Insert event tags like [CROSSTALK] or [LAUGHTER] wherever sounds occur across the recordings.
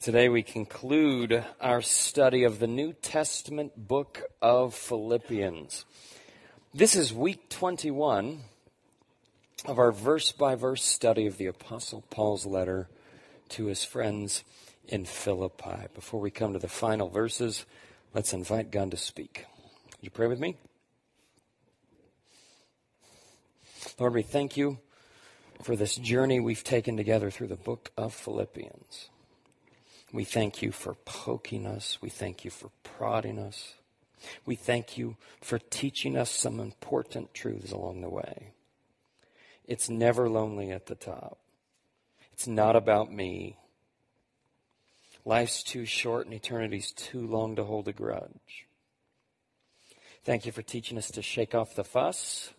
Today we conclude our study of the New Testament book of Philippians. This is week 21 of our verse by verse study of the Apostle Paul's letter to his friends in Philippi. Before we come to the final verses, let's invite God to speak. Would you pray with me? Lord, we thank you for this journey we've taken together through the book of Philippians. We thank you for poking us. We thank you for prodding us. We thank you for teaching us some important truths along the way. It's never lonely at the top. It's not about me. Life's too short and eternity's too long to hold a grudge. Thank you for teaching us to shake off the fuss.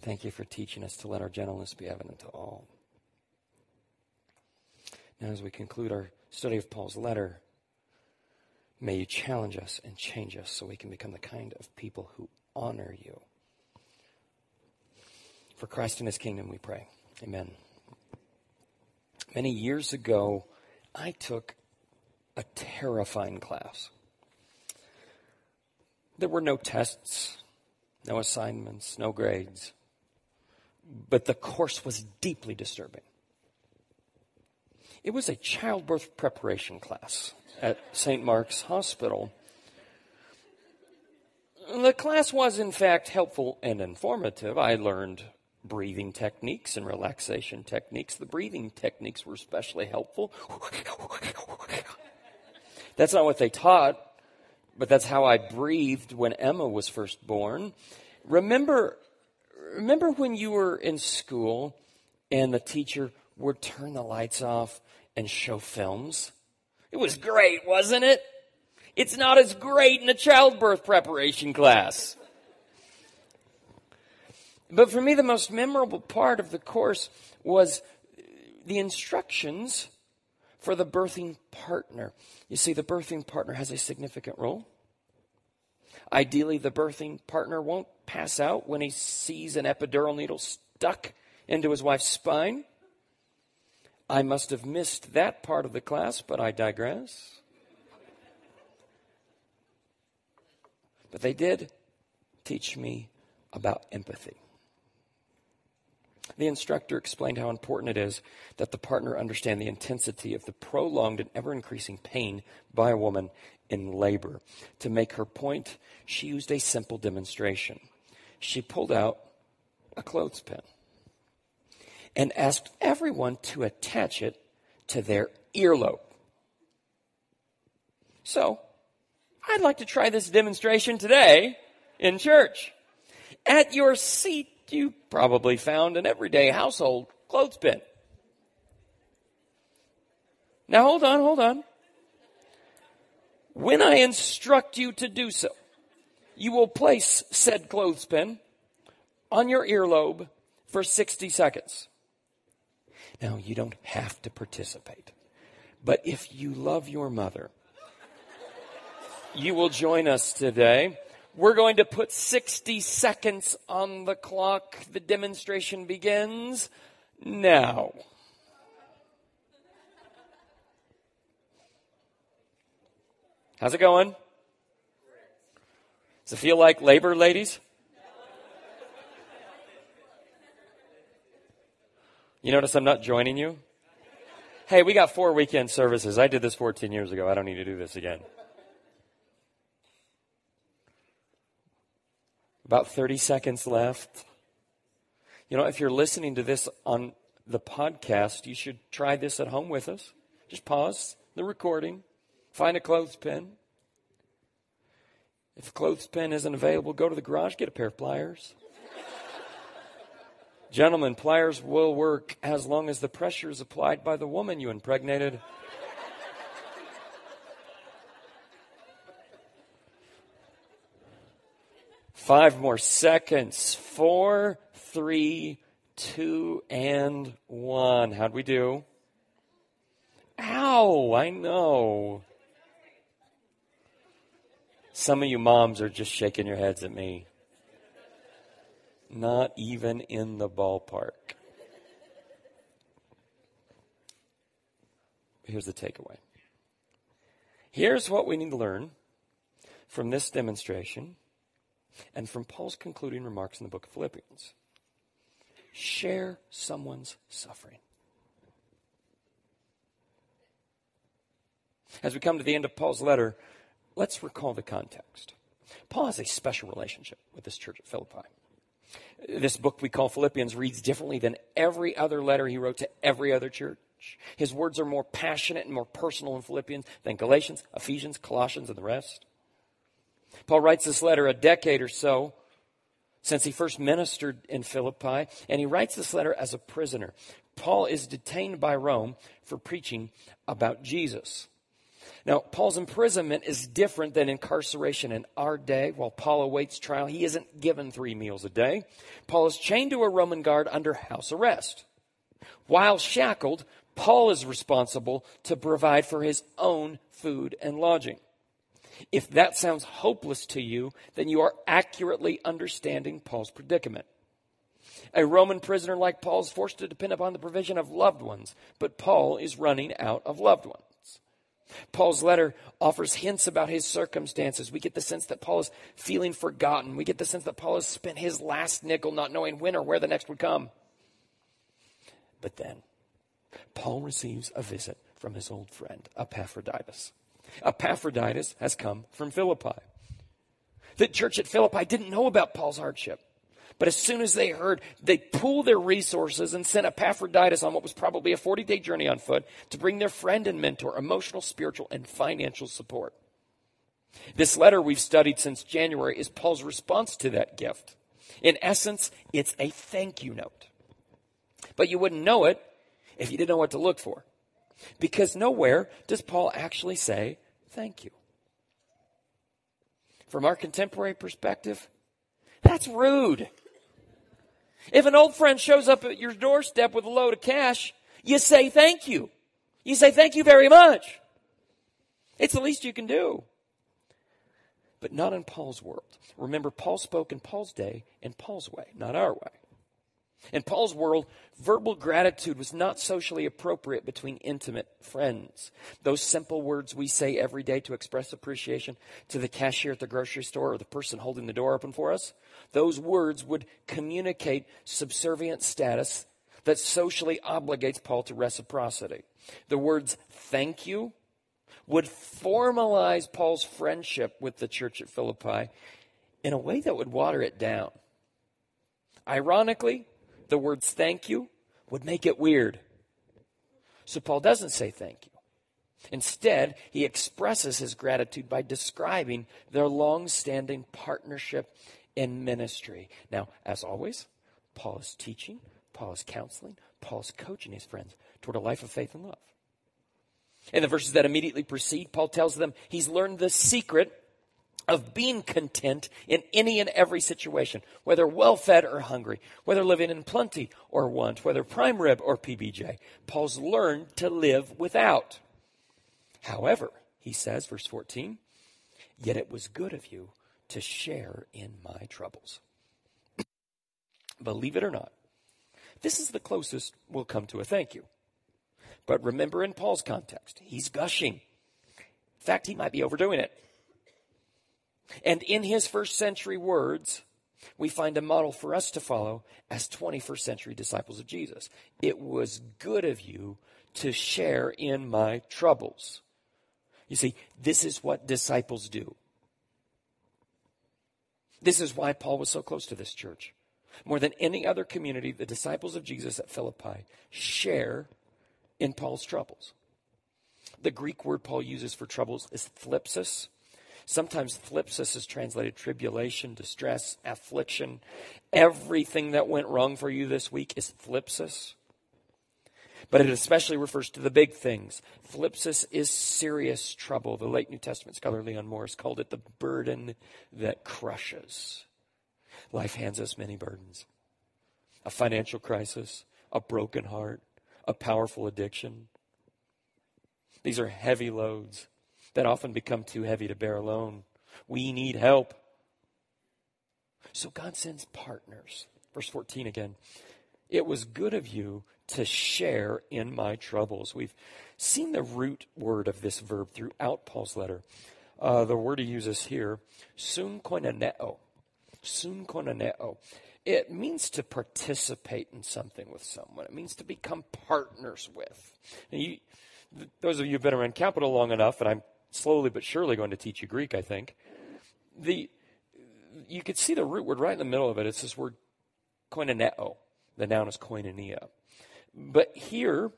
Thank you for teaching us to let our gentleness be evident to all. As we conclude our study of Paul's letter, may you challenge us and change us so we can become the kind of people who honor you. For Christ and his kingdom, we pray. Amen. Many years ago, I took a terrifying class. There were no tests, no assignments, no grades, but the course was deeply disturbing. It was a childbirth preparation class at St. Mark's Hospital. The class was, in fact, helpful and informative. I learned breathing techniques and relaxation techniques. The breathing techniques were especially helpful. That's not what they taught, but that's how I breathed when Emma was first born. Remember, remember when you were in school and the teacher would turn the lights off and show films? It was great, wasn't it? It's not as great in a childbirth preparation class. But for me, the most memorable part of the course was the instructions for the birthing partner. You see, the birthing partner has a significant role. Ideally, the birthing partner won't pass out when he sees an epidural needle stuck into his wife's spine. I must have missed that part of the class, but I digress. But they did teach me about empathy. The instructor explained how important it is that the partner understand the intensity of the prolonged and ever increasing pain by a woman in labor. To make her point, she used a simple demonstration. She pulled out a clothespin and asked everyone to attach it to their earlobe. So, I'd like to try this demonstration today in church. At your seat you probably found an everyday household clothespin. Now hold on, hold on. When I instruct you to do so, you will place said clothespin on your earlobe for 60 seconds. Now, you don't have to participate, but if you love your mother, you will join us today we're going to put 60 seconds on the clock. The demonstration begins now. How's it going? Does it feel like labor, ladies? You notice I'm not joining you? Hey, we got four weekend services. I did this 14 years ago. I don't need to do this again. About 30 seconds left. You know, if you're listening to this on the podcast, you should try this at home with us. Just pause the recording, find a clothespin. If a clothespin isn't available, go to the garage, get a pair of pliers. Gentlemen, pliers will work as long as the pressure is applied by the woman you impregnated. Five more seconds. Four, three, two, and one. How'd we do? Ow, I know. Some of you moms are just shaking your heads at me. Not even in the ballpark. here's the takeaway. Here's what we need to learn from this demonstration and from Paul's concluding remarks in the book of Philippians. Share someone's suffering. As we come to the end of Paul's letter, let's recall the context. Paul has a special relationship with this church at Philippi. This book we call Philippians reads differently than every other letter he wrote to every other church. His words are more passionate and more personal in Philippians than Galatians, Ephesians, Colossians, and the rest. Paul writes this letter a decade or so since he first ministered in Philippi, and he writes this letter as a prisoner. Paul is detained by Rome for preaching about Jesus. Now, Paul's imprisonment is different than incarceration in our day. While Paul awaits trial, he isn't given three meals a day. Paul is chained to a Roman guard under house arrest. While shackled, Paul is responsible to provide for his own food and lodging. If that sounds hopeless to you, then you are accurately understanding Paul's predicament. A Roman prisoner like Paul is forced to depend upon the provision of loved ones, but Paul is running out of loved ones. Paul's letter offers hints about his circumstances. We get the sense that Paul is feeling forgotten. We get the sense that Paul has spent his last nickel not knowing when or where the next would come. But then, Paul receives a visit from his old friend, Epaphroditus. Epaphroditus has come from Philippi. The church at Philippi didn't know about Paul's hardship. But as soon as they heard, they pooled their resources and sent Epaphroditus on what was probably a 40 day journey on foot to bring their friend and mentor emotional, spiritual, and financial support. This letter we've studied since January is Paul's response to that gift. In essence, it's a thank you note. But you wouldn't know it if you didn't know what to look for. Because nowhere does Paul actually say thank you. From our contemporary perspective, that's rude. If an old friend shows up at your doorstep with a load of cash, you say thank you. You say thank you very much. It's the least you can do. But not in Paul's world. Remember, Paul spoke in Paul's day in Paul's way, not our way. In Paul's world, verbal gratitude was not socially appropriate between intimate friends. Those simple words we say every day to express appreciation to the cashier at the grocery store or the person holding the door open for us, those words would communicate subservient status that socially obligates Paul to reciprocity. The words thank you would formalize Paul's friendship with the church at Philippi in a way that would water it down. Ironically, the words thank you would make it weird. So Paul doesn't say thank you. Instead, he expresses his gratitude by describing their long standing partnership in ministry. Now, as always, Paul is teaching, Paul is counseling, Paul is coaching his friends toward a life of faith and love. In the verses that immediately precede, Paul tells them he's learned the secret of being content in any and every situation, whether well fed or hungry, whether living in plenty or want, whether prime rib or PBJ. Paul's learned to live without. However, he says, verse 14, yet it was good of you to share in my troubles. Believe it or not, this is the closest we'll come to a thank you. But remember in Paul's context, he's gushing. In fact, he might be overdoing it. And in his first century words, we find a model for us to follow as 21st century disciples of Jesus. It was good of you to share in my troubles. You see, this is what disciples do. This is why Paul was so close to this church. More than any other community, the disciples of Jesus at Philippi share in Paul's troubles. The Greek word Paul uses for troubles is thlipsis, Sometimes thlipsis is translated tribulation, distress, affliction. Everything that went wrong for you this week is thlipsis. But it especially refers to the big things. Thlipsis is serious trouble. The late New Testament scholar Leon Morris called it the burden that crushes. Life hands us many burdens a financial crisis, a broken heart, a powerful addiction. These are heavy loads that often become too heavy to bear alone. We need help. So God sends partners. Verse 14 again. It was good of you to share in my troubles. We've seen the root word of this verb throughout Paul's letter. Uh, the word he uses here, sun koinoneo. Sun koinoneo. It means to participate in something with someone. It means to become partners with. You, those of you who've been around capital long enough, and I'm slowly but surely going to teach you Greek, I think. The you could see the root word right in the middle of it. It's this word koinoneo. The noun is koinonia. But here,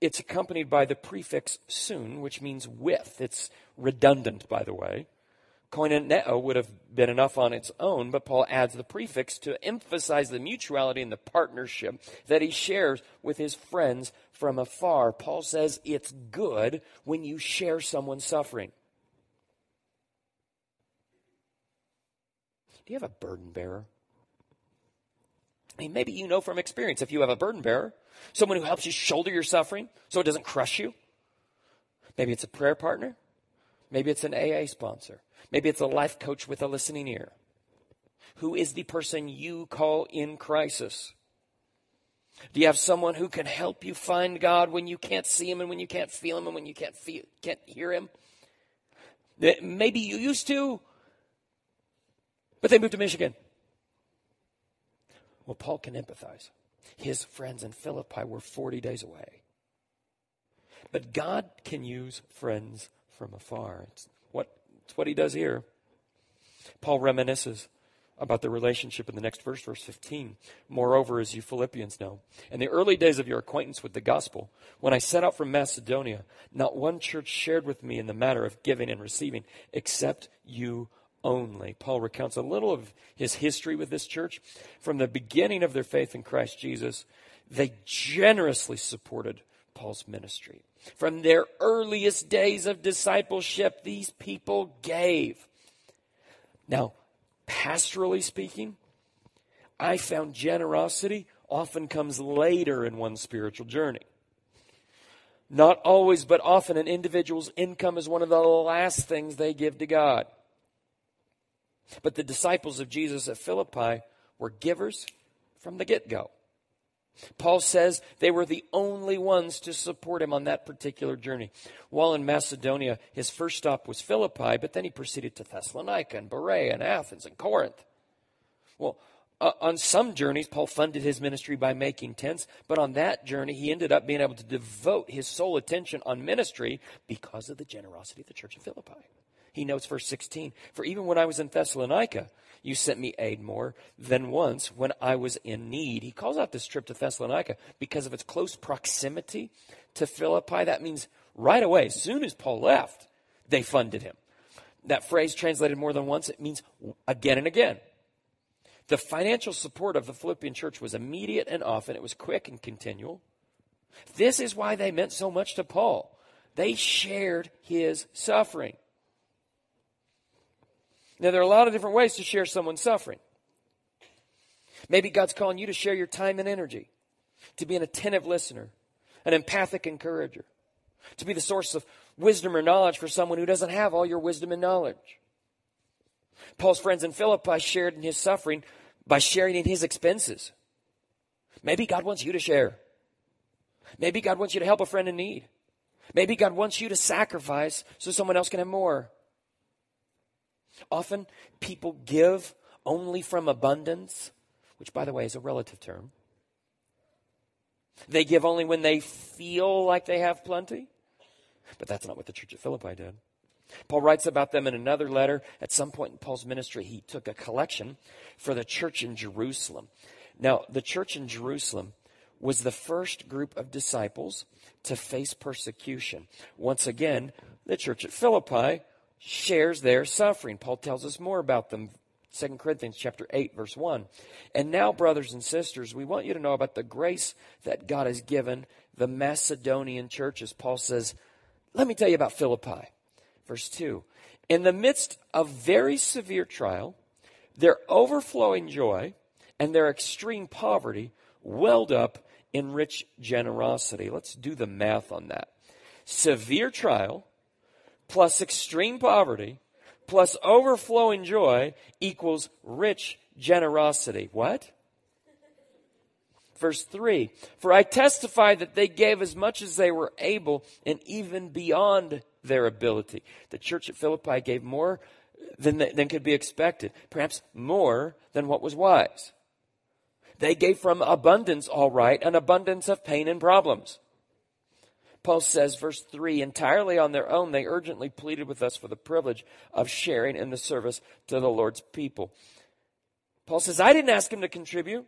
it's accompanied by the prefix soon, which means with. It's redundant, by the way. Koinoneo would have been enough on its own, but Paul adds the prefix to emphasize the mutuality and the partnership that he shares with his friends from afar. Paul says it's good when you share someone's suffering. Do you have a burden bearer? I mean, maybe you know from experience if you have a burden bearer, someone who helps you shoulder your suffering so it doesn't crush you. Maybe it's a prayer partner. Maybe it's an AA sponsor. Maybe it's a life coach with a listening ear. Who is the person you call in crisis? Do you have someone who can help you find God when you can't see Him and when you can't feel Him and when you can't feel, can't hear Him? Maybe you used to, but they moved to Michigan. Well, Paul can empathize. His friends in Philippi were 40 days away. But God can use friends from afar. It's what, it's what he does here. Paul reminisces about the relationship in the next verse, verse 15. Moreover, as you Philippians know, in the early days of your acquaintance with the gospel, when I set out from Macedonia, not one church shared with me in the matter of giving and receiving, except you only. Paul recounts a little of his history with this church. From the beginning of their faith in Christ Jesus, they generously supported Paul's ministry. From their earliest days of discipleship, these people gave. Now, pastorally speaking, I found generosity often comes later in one's spiritual journey. Not always, but often an individual's income is one of the last things they give to God. But the disciples of Jesus at Philippi were givers from the get go. Paul says they were the only ones to support him on that particular journey. While in Macedonia, his first stop was Philippi, but then he proceeded to Thessalonica and Berea and Athens and Corinth. Well, uh, on some journeys, Paul funded his ministry by making tents, but on that journey, he ended up being able to devote his sole attention on ministry because of the generosity of the church of Philippi. He notes verse 16 For even when I was in Thessalonica, you sent me aid more than once when I was in need. He calls out this trip to Thessalonica because of its close proximity to Philippi. That means right away, as soon as Paul left, they funded him. That phrase translated more than once, it means again and again. The financial support of the Philippian church was immediate and often, it was quick and continual. This is why they meant so much to Paul. They shared his suffering. Now, there are a lot of different ways to share someone's suffering. Maybe God's calling you to share your time and energy, to be an attentive listener, an empathic encourager, to be the source of wisdom or knowledge for someone who doesn't have all your wisdom and knowledge. Paul's friends in Philippi shared in his suffering by sharing in his expenses. Maybe God wants you to share. Maybe God wants you to help a friend in need. Maybe God wants you to sacrifice so someone else can have more. Often people give only from abundance, which, by the way, is a relative term. They give only when they feel like they have plenty. But that's not what the church at Philippi did. Paul writes about them in another letter. At some point in Paul's ministry, he took a collection for the church in Jerusalem. Now, the church in Jerusalem was the first group of disciples to face persecution. Once again, the church at Philippi shares their suffering. Paul tells us more about them. 2 Corinthians chapter 8 verse 1. And now brothers and sisters, we want you to know about the grace that God has given the Macedonian churches. Paul says, let me tell you about Philippi. Verse 2. In the midst of very severe trial, their overflowing joy and their extreme poverty welled up in rich generosity. Let's do the math on that. Severe trial plus extreme poverty plus overflowing joy equals rich generosity. What? Verse 3 For I testify that they gave as much as they were able and even beyond their ability. The church at Philippi gave more than, than could be expected, perhaps more than what was wise. They gave from abundance, all right, an abundance of pain and problems. Paul says, verse 3 entirely on their own, they urgently pleaded with us for the privilege of sharing in the service to the Lord's people. Paul says, I didn't ask them to contribute.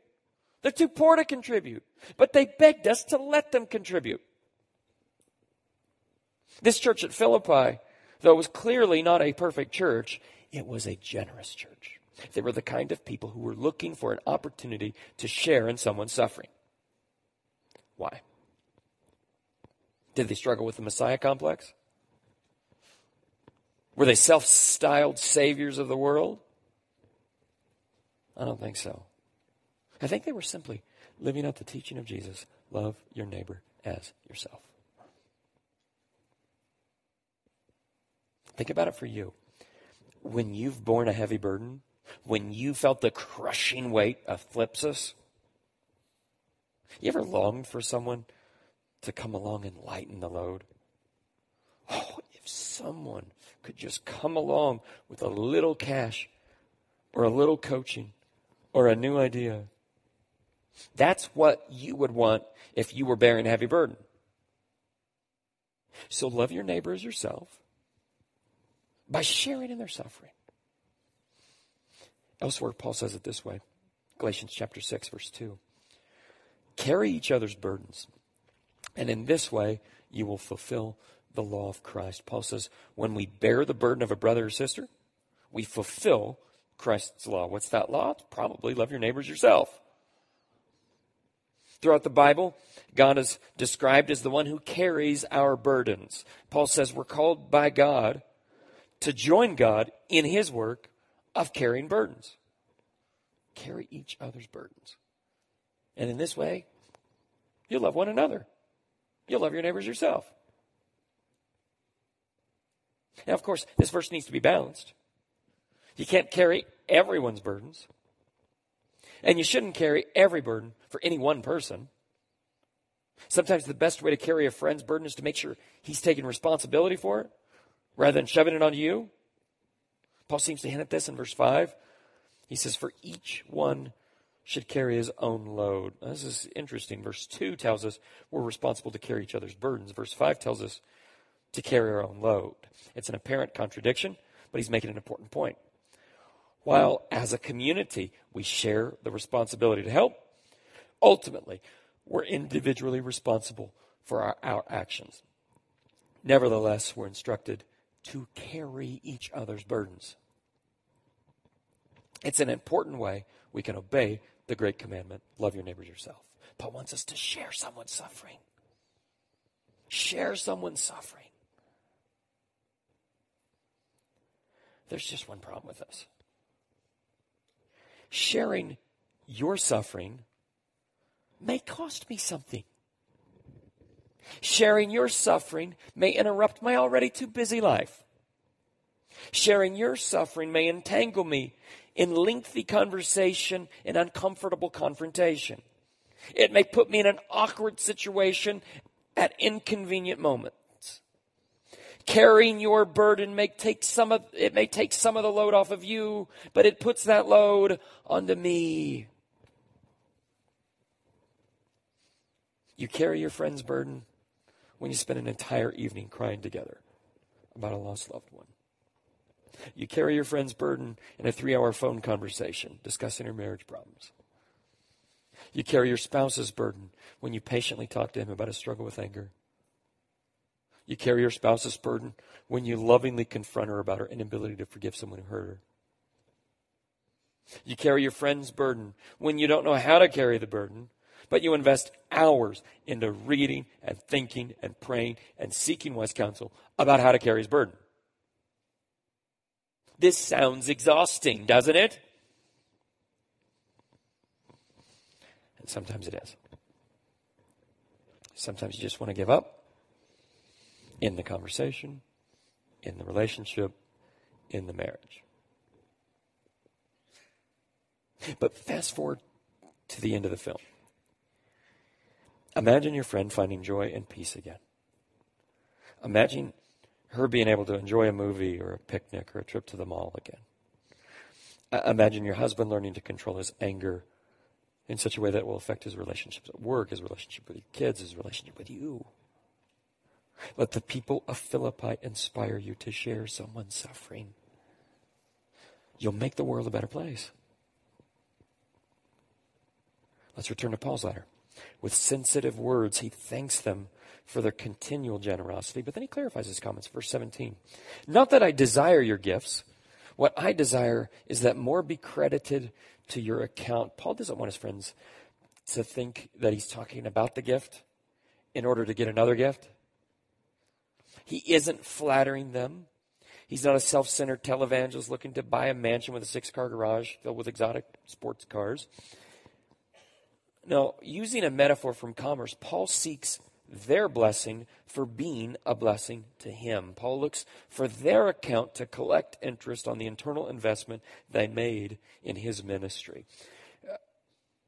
They're too poor to contribute. But they begged us to let them contribute. This church at Philippi, though it was clearly not a perfect church, it was a generous church. They were the kind of people who were looking for an opportunity to share in someone's suffering. Why? Did they struggle with the Messiah complex? Were they self styled saviors of the world? I don't think so. I think they were simply living out the teaching of Jesus love your neighbor as yourself. Think about it for you. When you've borne a heavy burden, when you felt the crushing weight of thlipsis, you ever longed for someone to come along and lighten the load? Oh, if someone could just come along with a little cash or a little coaching or a new idea. That's what you would want if you were bearing a heavy burden. So love your neighbor as yourself by sharing in their suffering. Elsewhere, Paul says it this way Galatians chapter 6, verse 2. Carry each other's burdens, and in this way you will fulfill the law of Christ. Paul says, when we bear the burden of a brother or sister, we fulfill Christ's law. What's that law? Probably love your neighbors yourself. Throughout the Bible, God is described as the one who carries our burdens. Paul says we're called by God to join God in his work of carrying burdens. Carry each other's burdens. And in this way, you'll love one another. You'll love your neighbors yourself. Now, of course, this verse needs to be balanced. You can't carry everyone's burdens. And you shouldn't carry every burden for any one person. Sometimes the best way to carry a friend's burden is to make sure he's taking responsibility for it rather than shoving it onto you. Paul seems to hint at this in verse 5. He says, For each one should carry his own load. Now, this is interesting. Verse 2 tells us we're responsible to carry each other's burdens. Verse 5 tells us to carry our own load. It's an apparent contradiction, but he's making an important point. While as a community we share the responsibility to help, ultimately we're individually responsible for our, our actions. Nevertheless, we're instructed to carry each other's burdens. It's an important way we can obey the great commandment love your neighbors yourself. Paul wants us to share someone's suffering. Share someone's suffering. There's just one problem with this sharing your suffering may cost me something. Sharing your suffering may interrupt my already too busy life. Sharing your suffering may entangle me in lengthy conversation and uncomfortable confrontation. It may put me in an awkward situation at inconvenient moments. Carrying your burden may take some of, it may take some of the load off of you, but it puts that load onto me. You carry your friend's burden when you spend an entire evening crying together about a lost loved one. You carry your friend's burden in a three hour phone conversation discussing her marriage problems. You carry your spouse's burden when you patiently talk to him about a struggle with anger. You carry your spouse's burden when you lovingly confront her about her inability to forgive someone who hurt her. You carry your friend's burden when you don't know how to carry the burden, but you invest hours into reading and thinking and praying and seeking wise counsel about how to carry his burden. This sounds exhausting, doesn't it? And sometimes it is. Sometimes you just want to give up in the conversation, in the relationship, in the marriage. But fast forward to the end of the film. Imagine your friend finding joy and peace again. Imagine her being able to enjoy a movie or a picnic or a trip to the mall again. Uh, imagine your husband learning to control his anger in such a way that will affect his relationships at work, his relationship with your kids, his relationship with you. Let the people of Philippi inspire you to share someone's suffering. You'll make the world a better place. Let's return to Paul's letter. With sensitive words, he thanks them for their continual generosity, but then he clarifies his comments. Verse 17. Not that I desire your gifts. What I desire is that more be credited to your account. Paul doesn't want his friends to think that he's talking about the gift in order to get another gift. He isn't flattering them. He's not a self centered televangelist looking to buy a mansion with a six car garage filled with exotic sports cars. Now, using a metaphor from commerce, Paul seeks their blessing for being a blessing to him. Paul looks for their account to collect interest on the internal investment they made in his ministry. Uh,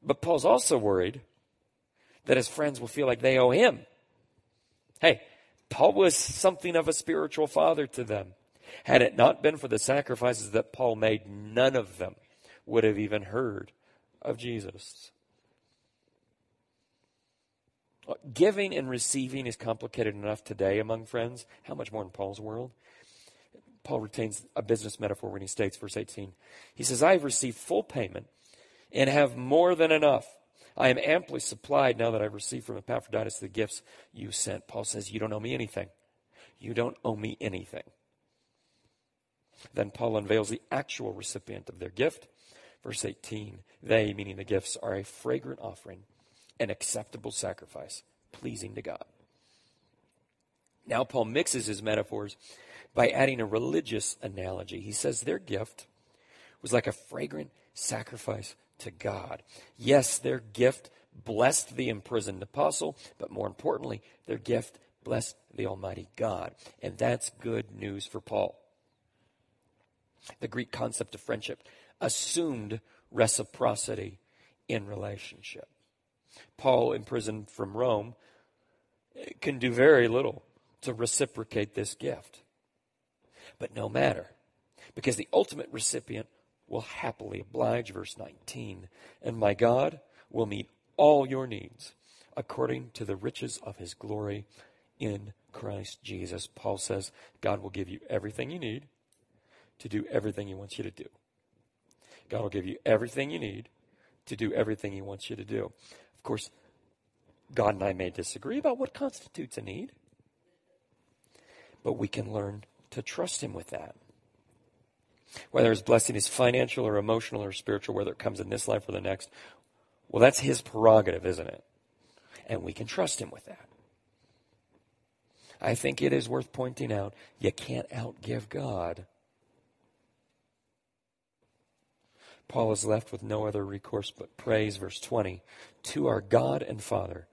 but Paul's also worried that his friends will feel like they owe him. Hey, Paul was something of a spiritual father to them. Had it not been for the sacrifices that Paul made, none of them would have even heard of Jesus. Giving and receiving is complicated enough today among friends. How much more in Paul's world? Paul retains a business metaphor when he states, verse 18. He says, I have received full payment and have more than enough. I am amply supplied now that I've received from Epaphroditus the gifts you sent. Paul says, You don't owe me anything. You don't owe me anything. Then Paul unveils the actual recipient of their gift. Verse 18 They, meaning the gifts, are a fragrant offering an acceptable sacrifice, pleasing to God. Now, Paul mixes his metaphors by adding a religious analogy. He says their gift was like a fragrant sacrifice to God. Yes, their gift blessed the imprisoned apostle, but more importantly, their gift blessed the Almighty God. And that's good news for Paul. The Greek concept of friendship assumed reciprocity in relationship. Paul, imprisoned from Rome, can do very little to reciprocate this gift. But no matter, because the ultimate recipient will happily oblige, verse 19, and my God will meet all your needs according to the riches of his glory in Christ Jesus. Paul says God will give you everything you need to do everything he wants you to do. God will give you everything you need to do everything he wants you to do Of course, God and I may disagree about what constitutes a need, but we can learn to trust Him with that. Whether His blessing is financial or emotional or spiritual, whether it comes in this life or the next, well, that's His prerogative, isn't it? And we can trust Him with that. I think it is worth pointing out you can't outgive God. Paul is left with no other recourse but praise. Verse 20 To our God and Father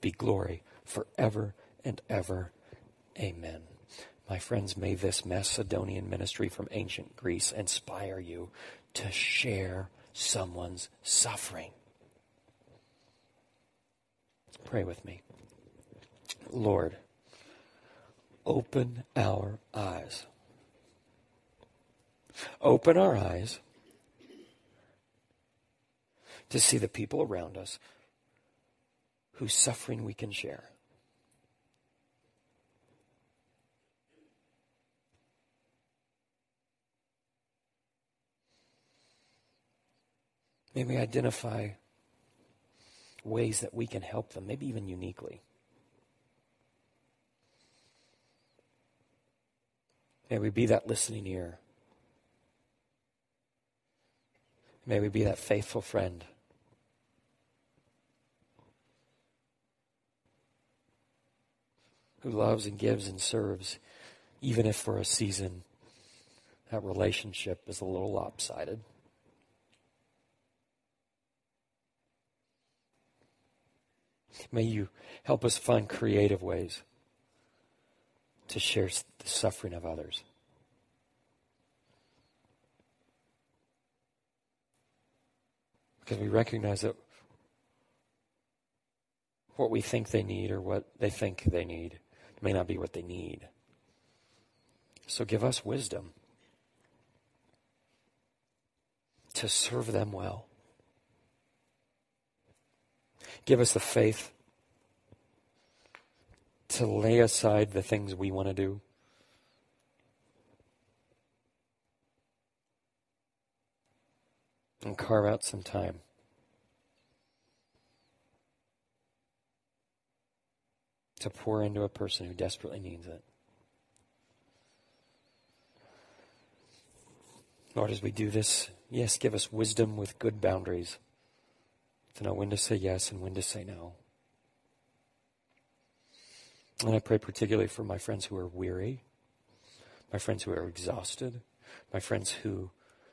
be glory forever and ever. Amen. My friends, may this Macedonian ministry from ancient Greece inspire you to share someone's suffering. Pray with me. Lord, open our eyes. Open our eyes to see the people around us whose suffering we can share. May we identify ways that we can help them, maybe even uniquely. May we be that listening ear. May we be that faithful friend. Who loves and gives and serves, even if for a season that relationship is a little lopsided. May you help us find creative ways to share the suffering of others. Because we recognize that what we think they need or what they think they need. It may not be what they need. So give us wisdom to serve them well. Give us the faith to lay aside the things we want to do. And carve out some time to pour into a person who desperately needs it. Lord, as we do this, yes, give us wisdom with good boundaries to know when to say yes and when to say no. And I pray particularly for my friends who are weary, my friends who are exhausted, my friends who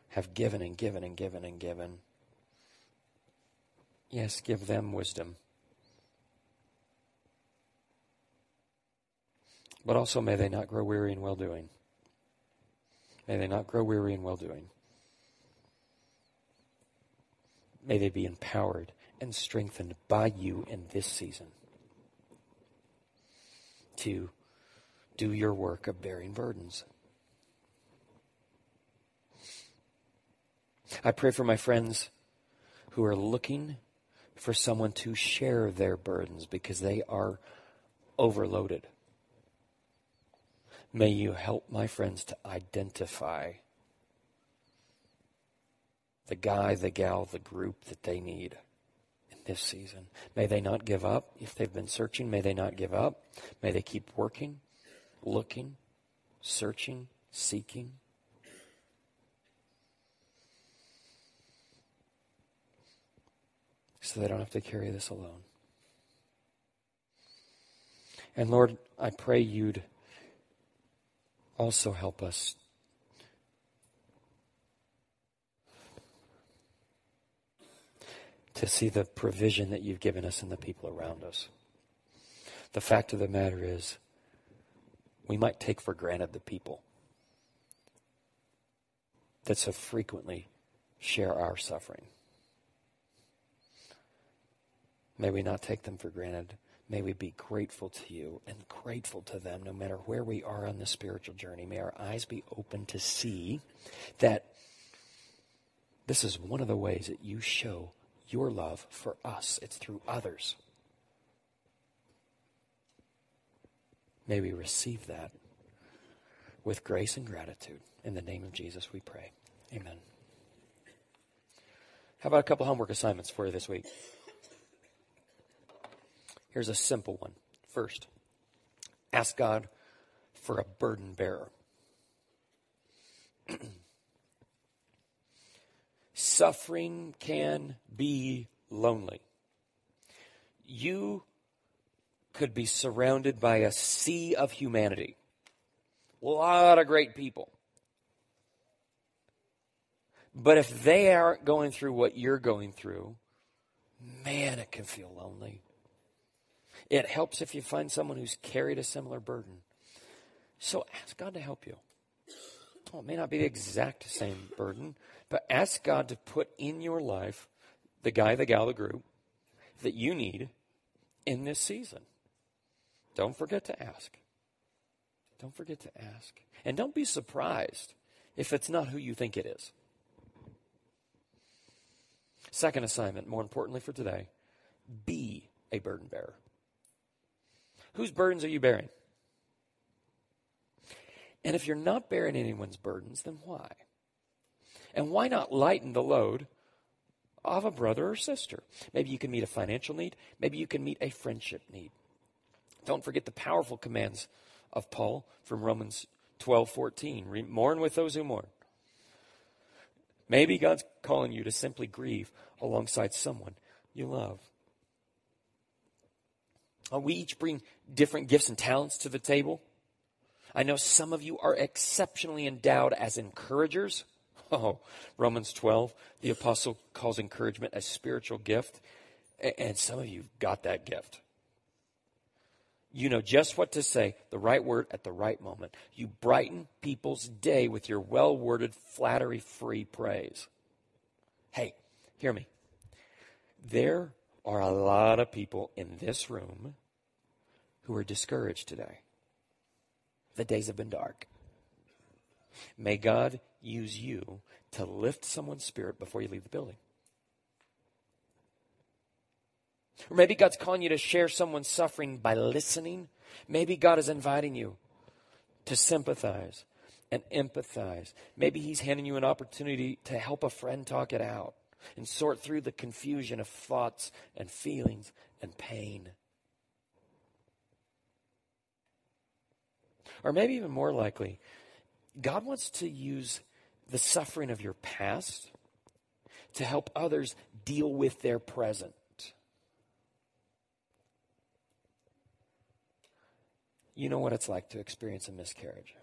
have given and given and given and given. Yes, give them wisdom. But also, may they not grow weary in well doing. May they not grow weary in well doing. May they be empowered and strengthened by you in this season to do your work of bearing burdens. I pray for my friends who are looking for someone to share their burdens because they are overloaded. May you help my friends to identify the guy, the gal, the group that they need in this season. May they not give up. If they've been searching, may they not give up. May they keep working, looking, searching, seeking. So they don't have to carry this alone. And Lord, I pray you'd also help us to see the provision that you've given us and the people around us. The fact of the matter is, we might take for granted the people that so frequently share our suffering. May we not take them for granted. May we be grateful to you and grateful to them no matter where we are on the spiritual journey. May our eyes be open to see that this is one of the ways that you show your love for us. It's through others. May we receive that with grace and gratitude. In the name of Jesus, we pray. Amen. How about a couple homework assignments for you this week? Here's a simple one. First, ask God for a burden bearer. [CLEARS THROAT] Suffering can be lonely. You could be surrounded by a sea of humanity. A lot of great people. But if they aren't going through what you're going through, man, it can feel lonely. It helps if you find someone who's carried a similar burden. So ask God to help you. Well, it may not be the exact same burden, but ask God to put in your life the guy, the gal, the group that you need in this season. Don't forget to ask. Don't forget to ask. And don't be surprised if it's not who you think it is. Second assignment, more importantly for today, be a burden bearer. Whose burdens are you bearing? And if you're not bearing anyone's burdens, then why? And why not lighten the load of a brother or sister? Maybe you can meet a financial need. Maybe you can meet a friendship need. Don't forget the powerful commands of Paul from Romans 12 14. Mourn with those who mourn. Maybe God's calling you to simply grieve alongside someone you love. We each bring different gifts and talents to the table. I know some of you are exceptionally endowed as encouragers. [LAUGHS] Oh, Romans 12, the apostle calls encouragement a spiritual gift, and some of you got that gift. You know just what to say, the right word at the right moment. You brighten people's day with your well worded, flattery free praise. Hey, hear me. There are a lot of people in this room who are discouraged today. The days have been dark. May God use you to lift someone's spirit before you leave the building. Or maybe God's calling you to share someone's suffering by listening. Maybe God is inviting you to sympathize and empathize. Maybe He's handing you an opportunity to help a friend talk it out and sort through the confusion of thoughts and feelings and pain. Or maybe even more likely, God wants to use the suffering of your past to help others deal with their present. You know what it's like to experience a miscarriage.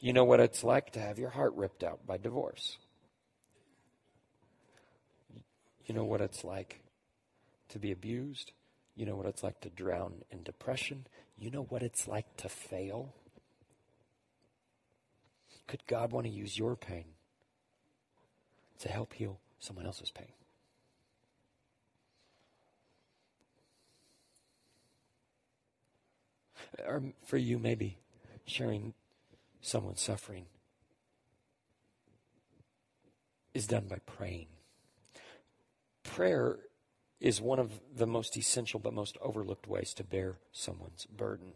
You know what it's like to have your heart ripped out by divorce. You know what it's like to be abused. You know what it's like to drown in depression. You know what it's like to fail. Could God want to use your pain to help heal someone else's pain? Or for you, maybe sharing someone's suffering is done by praying. Prayer is one of the most essential but most overlooked ways to bear someone's burden.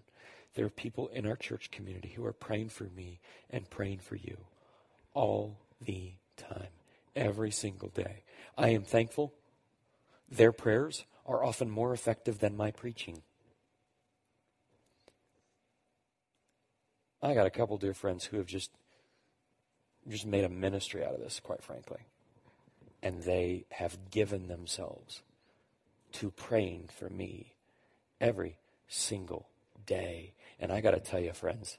There are people in our church community who are praying for me and praying for you all the time, every single day. I am thankful. Their prayers are often more effective than my preaching. I got a couple dear friends who have just just made a ministry out of this, quite frankly. And they have given themselves to praying for me every single day. And I got to tell you, friends,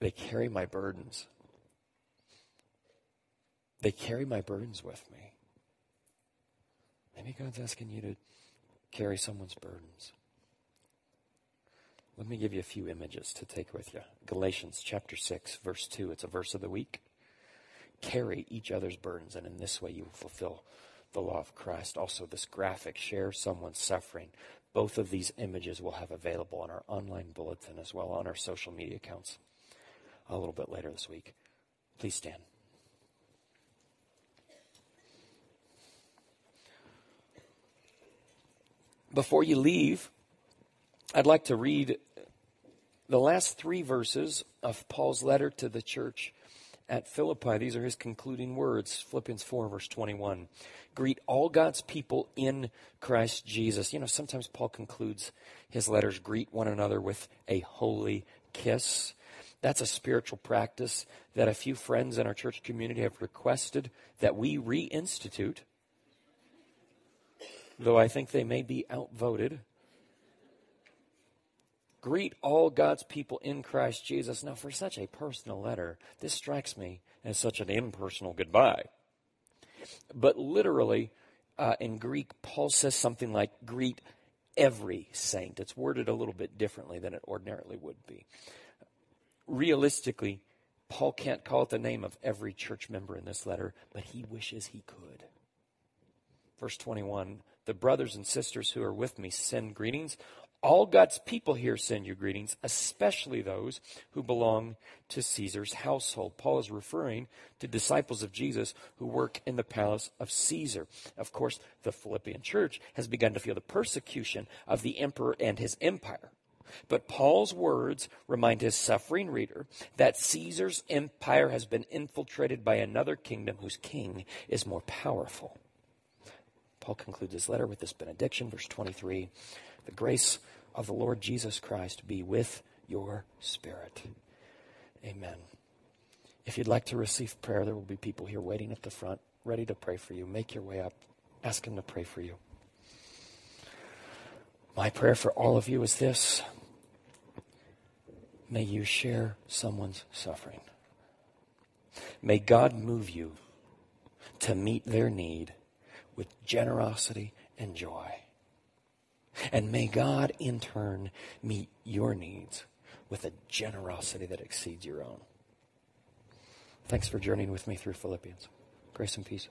they carry my burdens. They carry my burdens with me. Maybe God's asking you to carry someone's burdens. Let me give you a few images to take with you. Galatians chapter 6, verse 2. It's a verse of the week. Carry each other's burdens, and in this way you will fulfill the law of Christ. Also, this graphic, share someone's suffering. Both of these images we'll have available on our online bulletin as well on our social media accounts a little bit later this week. Please stand. Before you leave, I'd like to read the last three verses of Paul's letter to the church at Philippi. These are his concluding words Philippians 4, verse 21. Greet all God's people in Christ Jesus. You know, sometimes Paul concludes his letters greet one another with a holy kiss. That's a spiritual practice that a few friends in our church community have requested that we reinstitute, though I think they may be outvoted. Greet all God's people in Christ Jesus. Now, for such a personal letter, this strikes me as such an impersonal goodbye. But literally, uh, in Greek, Paul says something like, greet every saint. It's worded a little bit differently than it ordinarily would be. Realistically, Paul can't call it the name of every church member in this letter, but he wishes he could. Verse 21 The brothers and sisters who are with me send greetings. All God's people here send you greetings, especially those who belong to Caesar's household. Paul is referring to disciples of Jesus who work in the palace of Caesar. Of course, the Philippian church has begun to feel the persecution of the emperor and his empire. But Paul's words remind his suffering reader that Caesar's empire has been infiltrated by another kingdom whose king is more powerful. Paul concludes his letter with this benediction, verse 23. The grace of the Lord Jesus Christ be with your spirit. Amen. If you'd like to receive prayer, there will be people here waiting at the front, ready to pray for you. Make your way up. Ask them to pray for you. My prayer for all of you is this May you share someone's suffering. May God move you to meet their need with generosity and joy. And may God, in turn, meet your needs with a generosity that exceeds your own. Thanks for journeying with me through Philippians. Grace and peace.